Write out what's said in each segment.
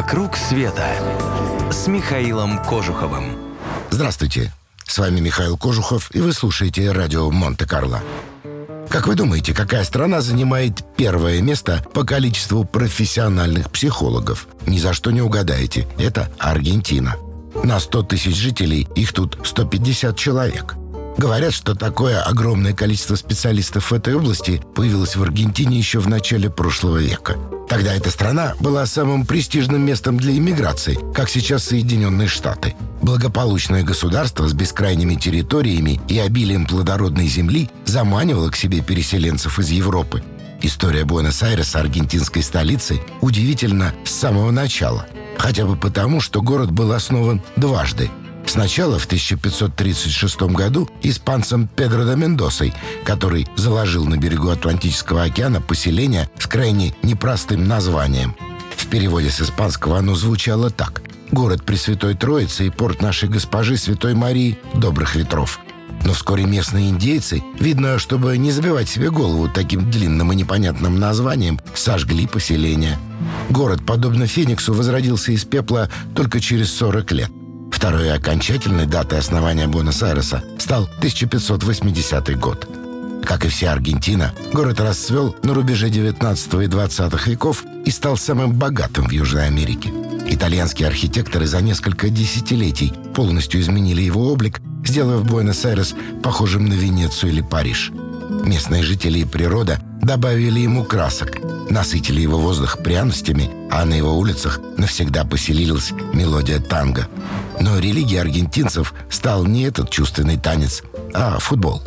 «Вокруг света» с Михаилом Кожуховым. Здравствуйте, с вами Михаил Кожухов, и вы слушаете радио Монте-Карло. Как вы думаете, какая страна занимает первое место по количеству профессиональных психологов? Ни за что не угадаете. Это Аргентина. На 100 тысяч жителей их тут 150 человек. Говорят, что такое огромное количество специалистов в этой области появилось в Аргентине еще в начале прошлого века. Тогда эта страна была самым престижным местом для иммиграции, как сейчас Соединенные Штаты. Благополучное государство с бескрайними территориями и обилием плодородной земли заманивало к себе переселенцев из Европы. История Буэнос-Айреса, аргентинской столицы, удивительна с самого начала. Хотя бы потому, что город был основан дважды Сначала в 1536 году испанцем Педро де Мендосой, который заложил на берегу Атлантического океана поселение с крайне непростым названием. В переводе с испанского оно звучало так. «Город Пресвятой Троицы и порт нашей госпожи Святой Марии Добрых Ветров». Но вскоре местные индейцы, видно, чтобы не забивать себе голову таким длинным и непонятным названием, сожгли поселение. Город, подобно Фениксу, возродился из пепла только через 40 лет. Второй окончательной датой основания Буэнос-Айреса стал 1580 год. Как и вся Аргентина, город расцвел на рубеже 19 и 20 веков и стал самым богатым в Южной Америке. Итальянские архитекторы за несколько десятилетий полностью изменили его облик, сделав Буэнос-Айрес похожим на Венецию или Париж. Местные жители и природа добавили ему красок, насытили его воздух пряностями, а на его улицах навсегда поселилась мелодия танго. Но религией аргентинцев стал не этот чувственный танец, а футбол.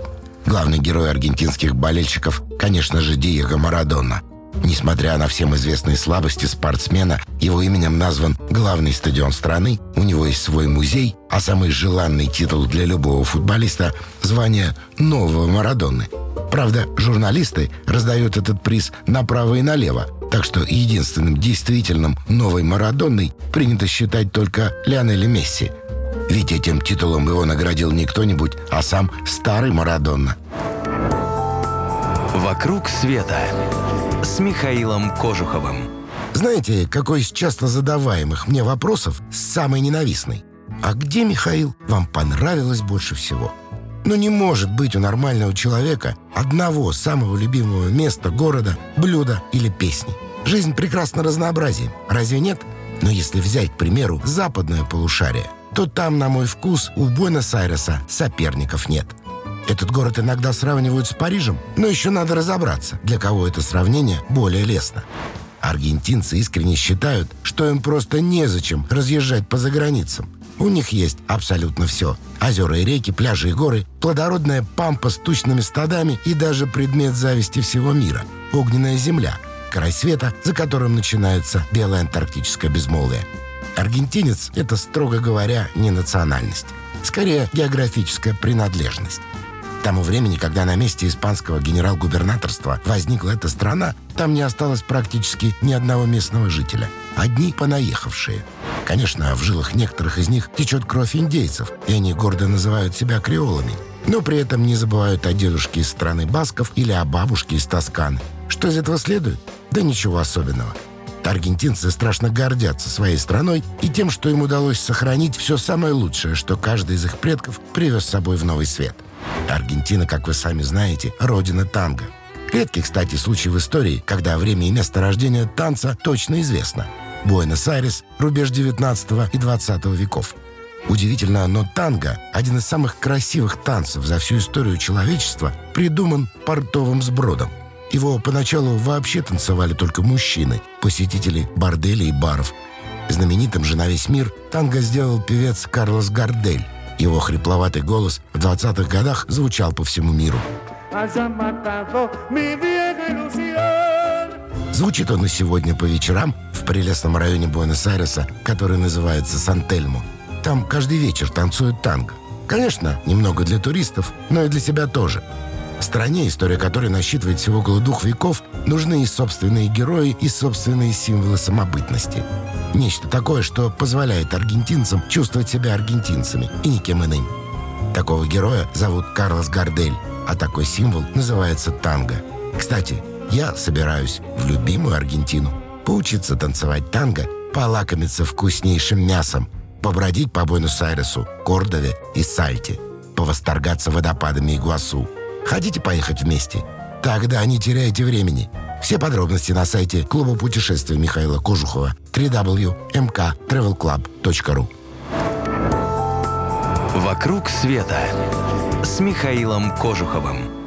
Главный герой аргентинских болельщиков, конечно же, Диего Марадона. Несмотря на всем известные слабости спортсмена, его именем назван главный стадион страны, у него есть свой музей, а самый желанный титул для любого футболиста – звание нового Марадоны – Правда, журналисты раздают этот приз направо и налево, так что единственным действительным новой Марадонной принято считать только Лионеля Месси. Ведь этим титулом его наградил не кто-нибудь, а сам старый Марадонна. «Вокруг света» с Михаилом Кожуховым. Знаете, какой из часто задаваемых мне вопросов самый ненавистный? А где, Михаил, вам понравилось больше всего? Но не может быть у нормального человека одного самого любимого места, города, блюда или песни. Жизнь прекрасна разнообразием, разве нет? Но если взять, к примеру, западное полушарие, то там, на мой вкус, у Буэнос-Айреса соперников нет. Этот город иногда сравнивают с Парижем, но еще надо разобраться, для кого это сравнение более лестно. Аргентинцы искренне считают, что им просто незачем разъезжать по заграницам. У них есть абсолютно все. Озера и реки, пляжи и горы, плодородная пампа с тучными стадами и даже предмет зависти всего мира – огненная земля, край света, за которым начинается белое антарктическое безмолвие. Аргентинец – это, строго говоря, не национальность. Скорее, географическая принадлежность. Тому времени, когда на месте испанского генерал-губернаторства возникла эта страна, там не осталось практически ни одного местного жителя. Одни понаехавшие. Конечно, в жилах некоторых из них течет кровь индейцев, и они гордо называют себя креолами. Но при этом не забывают о дедушке из страны Басков или о бабушке из Тосканы. Что из этого следует? Да ничего особенного. Аргентинцы страшно гордятся своей страной и тем, что им удалось сохранить все самое лучшее, что каждый из их предков привез с собой в новый свет – Аргентина, как вы сами знаете, родина танго. Редкий, кстати, случай в истории, когда время и место рождения танца точно известно. Буэнос-Айрес, рубеж 19 и 20 веков. Удивительно, но танго, один из самых красивых танцев за всю историю человечества, придуман портовым сбродом. Его поначалу вообще танцевали только мужчины, посетители борделей и баров. Знаменитым же на весь мир танго сделал певец Карлос Гардель, его хрипловатый голос в 20-х годах звучал по всему миру. Звучит он и сегодня по вечерам в прелестном районе Буэнос-Айреса, который называется Сантельмо. Там каждый вечер танцуют танго. Конечно, немного для туристов, но и для себя тоже. Стране, история которой насчитывает всего около двух веков, нужны и собственные герои, и собственные символы самобытности. Нечто такое, что позволяет аргентинцам чувствовать себя аргентинцами и никем иным. Такого героя зовут Карлос Гардель, а такой символ называется танго. Кстати, я собираюсь в любимую Аргентину поучиться танцевать танго полакомиться вкуснейшим мясом, побродить по Буэнос-Айресу, Кордове и Сальте, повосторгаться водопадами Игуасу. Хотите поехать вместе? Тогда не теряйте времени. Все подробности на сайте клуба путешествий Михаила Кожухова www.mktravelclub.ru «Вокруг света» с Михаилом Кожуховым.